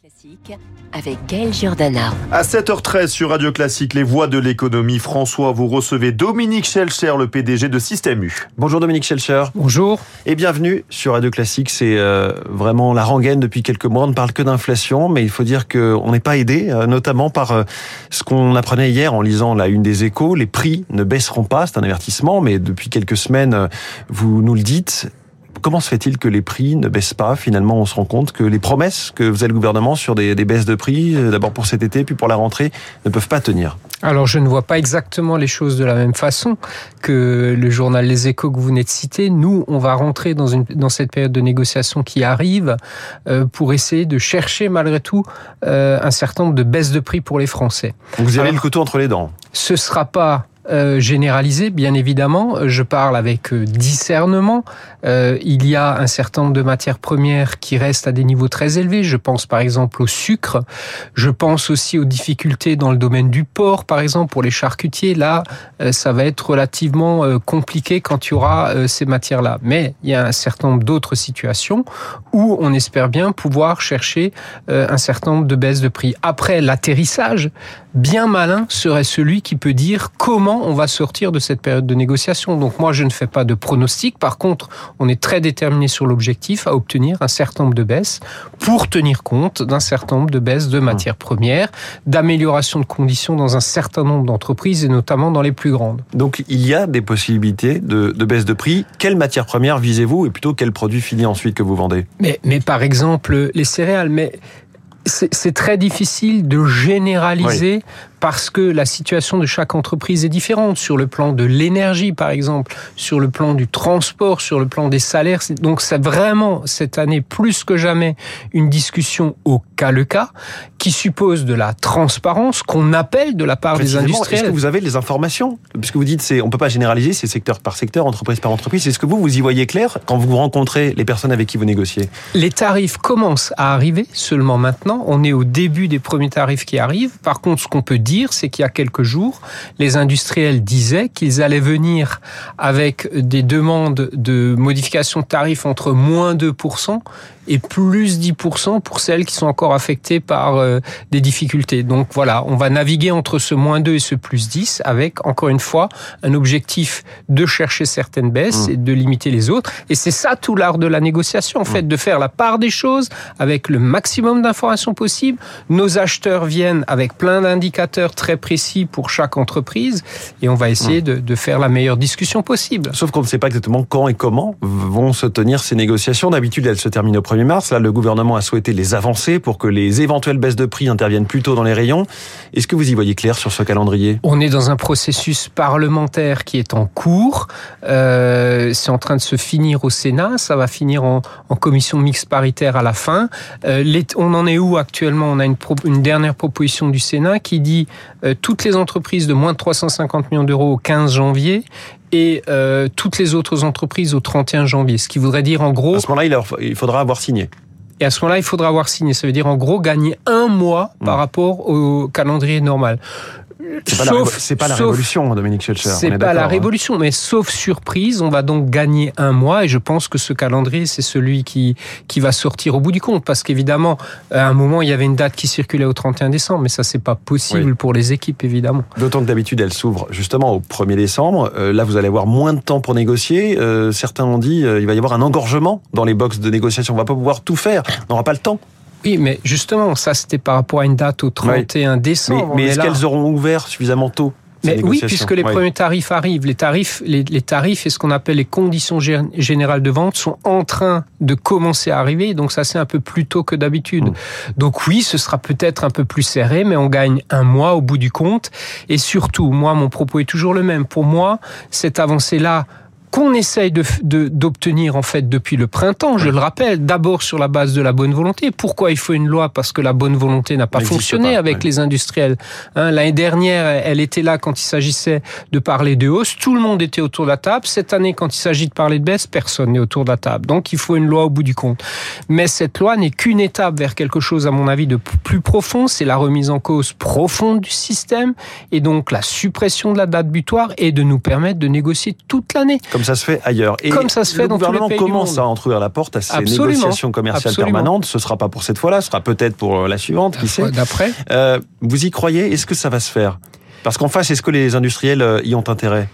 Classique avec Gaël Giordana. À 7h13 sur Radio Classique, les voix de l'économie. François, vous recevez Dominique Schelcher, le PDG de Système U. Bonjour Dominique Schelcher. Bonjour. Et bienvenue sur Radio Classique. C'est euh, vraiment la rengaine depuis quelques mois. On ne parle que d'inflation, mais il faut dire qu'on n'est pas aidé, euh, notamment par euh, ce qu'on apprenait hier en lisant la une des échos. Les prix ne baisseront pas, c'est un avertissement, mais depuis quelques semaines, vous nous le dites. Comment se fait-il que les prix ne baissent pas Finalement, on se rend compte que les promesses que faisait le gouvernement sur des, des baisses de prix, d'abord pour cet été, puis pour la rentrée, ne peuvent pas tenir. Alors, je ne vois pas exactement les choses de la même façon que le journal Les Échos que vous venez de citer. Nous, on va rentrer dans, une, dans cette période de négociation qui arrive euh, pour essayer de chercher malgré tout euh, un certain nombre de baisses de prix pour les Français. Vous avez Alors, le couteau entre les dents. Ce sera pas euh, généralisé, bien évidemment. Je parle avec euh, discernement. Euh, il y a un certain nombre de matières premières qui restent à des niveaux très élevés. Je pense par exemple au sucre. Je pense aussi aux difficultés dans le domaine du porc, par exemple pour les charcutiers. Là, euh, ça va être relativement euh, compliqué quand il y aura ces matières-là. Mais il y a un certain nombre d'autres situations où on espère bien pouvoir chercher un certain nombre de baisses de prix. Après l'atterrissage, bien malin serait celui qui peut dire comment on va sortir de cette période de négociation. Donc moi, je ne fais pas de pronostic. Par contre, on est très déterminé sur l'objectif à obtenir un certain nombre de baisses pour tenir compte d'un certain nombre de baisses de matières premières, d'amélioration de conditions dans un certain nombre d'entreprises et notamment dans les plus grandes. Donc il y a des possibilités de, de baisse de prix. Quelle matière première visez-vous et plutôt quel produit fini ensuite que vous vendez? Mais, mais par exemple les céréales. Mais c'est très difficile de généraliser oui. parce que la situation de chaque entreprise est différente sur le plan de l'énergie par exemple, sur le plan du transport, sur le plan des salaires. Donc c'est vraiment cette année plus que jamais une discussion au cas le cas qui suppose de la transparence qu'on appelle de la part des industriels. Est-ce que vous avez les informations? Puisque vous dites c'est on peut pas généraliser, c'est secteur par secteur, entreprise par entreprise. Est-ce que vous vous y voyez clair quand vous rencontrez les personnes avec qui vous négociez? Les tarifs commencent à arriver seulement maintenant on est au début des premiers tarifs qui arrivent. Par contre, ce qu'on peut dire, c'est qu'il y a quelques jours, les industriels disaient qu'ils allaient venir avec des demandes de modification de tarifs entre moins 2% et plus 10% pour celles qui sont encore affectées par euh, des difficultés. Donc voilà, on va naviguer entre ce moins 2 et ce plus 10 avec, encore une fois, un objectif de chercher certaines baisses mmh. et de limiter les autres. Et c'est ça tout l'art de la négociation, en fait, de faire la part des choses avec le maximum d'informations possible. Nos acheteurs viennent avec plein d'indicateurs très précis pour chaque entreprise et on va essayer de, de faire la meilleure discussion possible. Sauf qu'on ne sait pas exactement quand et comment vont se tenir ces négociations. D'habitude, elles se terminent au 1er mars. Là, le gouvernement a souhaité les avancer pour que les éventuelles baisses de prix interviennent plus tôt dans les rayons. Est-ce que vous y voyez clair sur ce calendrier? On est dans un processus parlementaire qui est en cours. Euh, c'est en train de se finir au Sénat. Ça va finir en, commission mixte paritaire à la fin. Euh, on en est où actuellement? On a une, dernière proposition du Sénat qui dit euh, toutes les entreprises de moins de 350 millions d'euros au 15 janvier et euh, toutes les autres entreprises au 31 janvier. Ce qui voudrait dire en gros... À ce moment-là, il faudra avoir signé. Et à ce moment-là, il faudra avoir signé. Ça veut dire en gros gagner un mois par rapport au calendrier normal. C'est pas, la, pas la sauf, révolution, Dominique Schelcher. C'est pas la révolution, hein. mais sauf surprise, on va donc gagner un mois et je pense que ce calendrier, c'est celui qui, qui va sortir au bout du compte. Parce qu'évidemment, à un moment, il y avait une date qui circulait au 31 décembre, mais ça, c'est pas possible oui. pour les équipes, évidemment. D'autant que d'habitude, elle s'ouvre justement au 1er décembre. Euh, là, vous allez avoir moins de temps pour négocier. Euh, certains ont dit euh, il va y avoir un engorgement dans les boxes de négociation. On va pas pouvoir tout faire. On n'aura pas le temps. Oui, mais justement, ça c'était par rapport à une date au 31 oui. décembre. Mais, mais est-ce qu'elles auront ouvert suffisamment tôt mais oui, puisque les premiers tarifs arrivent, les tarifs, les, les tarifs et ce qu'on appelle les conditions générales de vente sont en train de commencer à arriver. Donc ça, c'est un peu plus tôt que d'habitude. Mmh. Donc oui, ce sera peut-être un peu plus serré, mais on gagne un mois au bout du compte. Et surtout, moi, mon propos est toujours le même. Pour moi, cette avancée-là qu'on essaye d'obtenir de, en fait depuis le printemps, je le rappelle, d'abord sur la base de la bonne volonté. Pourquoi il faut une loi? Parce que la bonne volonté n'a pas fonctionné pas, avec ouais. les industriels. Hein, L'année dernière, elle était là quand il s'agissait de parler de hausse. Tout le monde était autour de la table. Cette année, quand il s'agit de parler de baisse, personne n'est autour de la table. Donc il faut une loi au bout du compte. Mais cette loi n'est qu'une étape vers quelque chose, à mon avis, de plus profond. C'est la remise en cause profonde du système et donc la suppression de la date butoir et de nous permettre de négocier toute l'année. Comme ça se fait ailleurs. Et comme ça se fait le dans gouvernement tous les pays commence à entrouvrir la porte à ces négociations commerciales Absolument. permanentes. Ce sera pas pour cette fois-là, ce sera peut-être pour la suivante, qui sait. D'après. Euh, vous y croyez? Est-ce que ça va se faire? Parce qu'en face, est-ce que les industriels euh, y ont intérêt?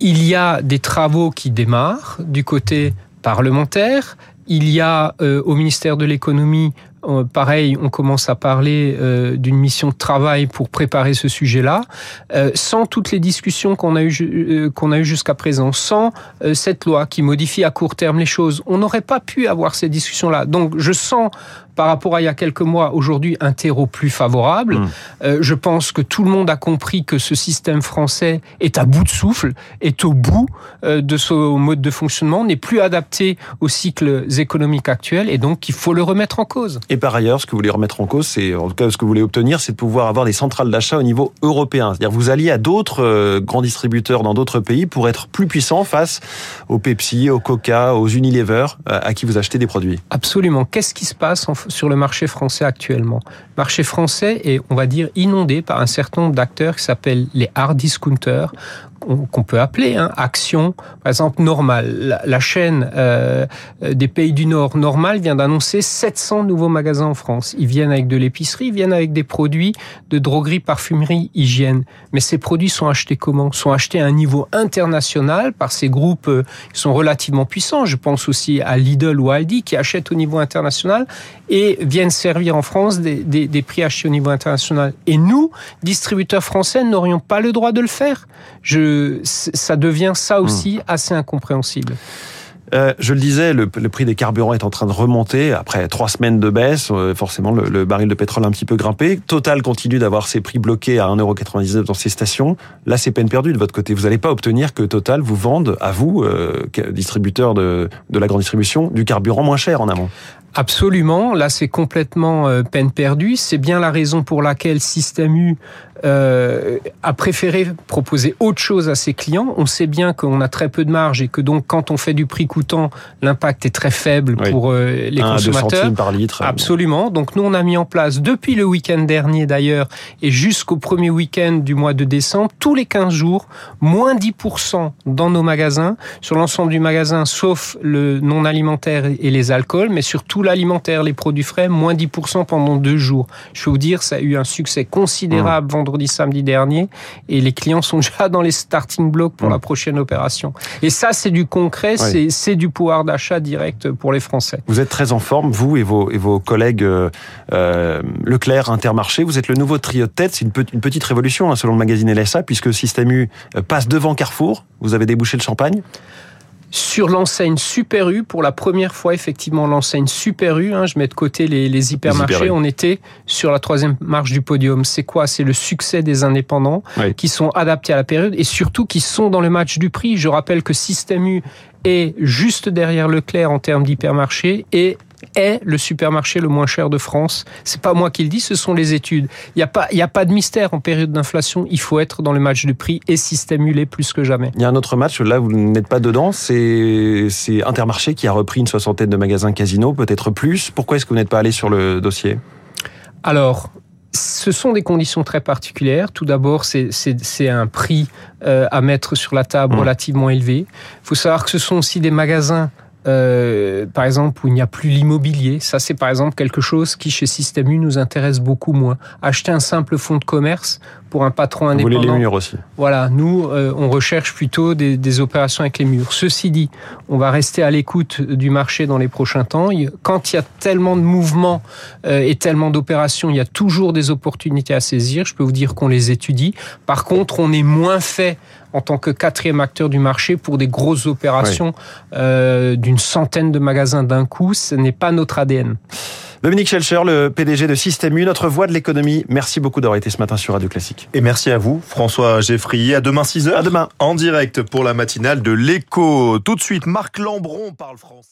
Il y a des travaux qui démarrent du côté parlementaire. Il y a euh, au ministère de l'économie euh, pareil, on commence à parler euh, d'une mission de travail pour préparer ce sujet-là, euh, sans toutes les discussions qu'on a eues qu'on a eu jusqu'à présent, sans euh, cette loi qui modifie à court terme les choses, on n'aurait pas pu avoir ces discussions-là. Donc, je sens par rapport à il y a quelques mois, aujourd'hui, un terreau plus favorable. Mmh. Euh, je pense que tout le monde a compris que ce système français est à bout de souffle, est au bout euh, de son mode de fonctionnement, n'est plus adapté aux cycles économiques actuels, et donc il faut le remettre en cause. Et par ailleurs, ce que vous voulez remettre en cause, c'est en tout cas ce que vous voulez obtenir, c'est de pouvoir avoir des centrales d'achat au niveau européen. C'est-à-dire vous alliez à d'autres euh, grands distributeurs dans d'autres pays pour être plus puissant face aux Pepsi, aux Coca, aux Unilever, à qui vous achetez des produits. Absolument. Qu'est-ce qui se passe en, sur le marché français actuellement. Le marché français est, on va dire, inondé par un certain nombre d'acteurs qui s'appellent les hard discounters qu'on peut appeler hein, Action, par exemple Normal. La, chaîne euh, des pays du Nord, Normal, vient d'annoncer 700 nouveaux magasins en France. Ils viennent avec de l'épicerie, ils viennent avec des produits de droguerie, parfumerie, hygiène. Mais ces produits sont achetés comment? Sont achetés à un niveau international par ces groupes euh, qui sont relativement puissants. Je pense aussi à Lidl ou Aldi qui achètent au niveau international et viennent servir en France des, des, des prix achetés au niveau international. Et nous, distributeurs français, n'aurions pas le droit de le faire. Je, ça devient ça aussi mmh. assez incompréhensible. Euh, je le disais, le, le, prix des carburants est en train de remonter après trois semaines de baisse. Euh, forcément, le, le, baril de pétrole a un petit peu grimpé. Total continue d'avoir ses prix bloqués à 1,99€ dans ses stations. Là, c'est peine perdue de votre côté. Vous n'allez pas obtenir que Total vous vende à vous, euh, distributeur de, de la grande distribution, du carburant moins cher en amont. Absolument, là c'est complètement peine perdue. C'est bien la raison pour laquelle Système U euh, a préféré proposer autre chose à ses clients. On sait bien qu'on a très peu de marge et que donc quand on fait du prix coûtant, l'impact est très faible oui. pour euh, les Un, consommateurs. Deux par litre. Absolument. Donc nous on a mis en place depuis le week-end dernier d'ailleurs et jusqu'au premier week-end du mois de décembre, tous les 15 jours, moins 10% dans nos magasins, sur l'ensemble du magasin sauf le non alimentaire et les alcools, mais surtout l'alimentaire, les produits frais, moins 10% pendant deux jours. Je peux vous dire, ça a eu un succès considérable mmh. vendredi, samedi dernier, et les clients sont déjà dans les starting blocks pour mmh. la prochaine opération. Et ça, c'est du concret, oui. c'est du pouvoir d'achat direct pour les Français. Vous êtes très en forme, vous et vos, et vos collègues euh, Leclerc, Intermarché. Vous êtes le nouveau trio de tête. C'est une, une, petite révolution, hein, selon le magazine LSA, puisque Système U passe devant Carrefour. Vous avez débouché le champagne? Sur l'enseigne Super U, pour la première fois, effectivement, l'enseigne Super U, hein, je mets de côté les, les hypermarchés, les hyper on était sur la troisième marche du podium. C'est quoi? C'est le succès des indépendants oui. qui sont adaptés à la période et surtout qui sont dans le match du prix. Je rappelle que Système U est juste derrière Leclerc en termes d'hypermarché et est le supermarché le moins cher de France. C'est pas moi qui le dis, ce sont les études. Il n'y a pas, il y a pas de mystère en période d'inflation. Il faut être dans le match de prix et système ulé plus que jamais. Il y a un autre match là, vous n'êtes pas dedans. C'est, c'est Intermarché qui a repris une soixantaine de magasins Casino, peut-être plus. Pourquoi est-ce que vous n'êtes pas allé sur le dossier? Alors, ce sont des conditions très particulières. Tout d'abord, c'est un prix euh, à mettre sur la table mmh. relativement élevé. Il faut savoir que ce sont aussi des magasins euh, par exemple, où il n'y a plus l'immobilier. Ça, c'est par exemple quelque chose qui, chez Système U, nous intéresse beaucoup moins. Acheter un simple fonds de commerce pour un patron indépendant. Vous voulez les murs aussi. Voilà, nous, euh, on recherche plutôt des, des, opérations avec les murs. Ceci dit, on va rester à l'écoute du marché dans les prochains temps. Quand il y a tellement de mouvements euh, et tellement d'opérations, il y a toujours des opportunités à saisir. Je peux vous dire qu'on les étudie. Par contre, on est moins fait en tant que quatrième acteur du marché pour des grosses opérations oui. euh, d'une centaine de magasins d'un coup. Ce n'est pas notre ADN. Dominique Schelcher, le PDG de Système U, notre voix de l'économie. Merci beaucoup d'avoir été ce matin sur Radio Classique. Et merci à vous, François Geffrier. À demain 6h. À demain. En direct pour la matinale de l'écho. Tout de suite, Marc Lambron parle français.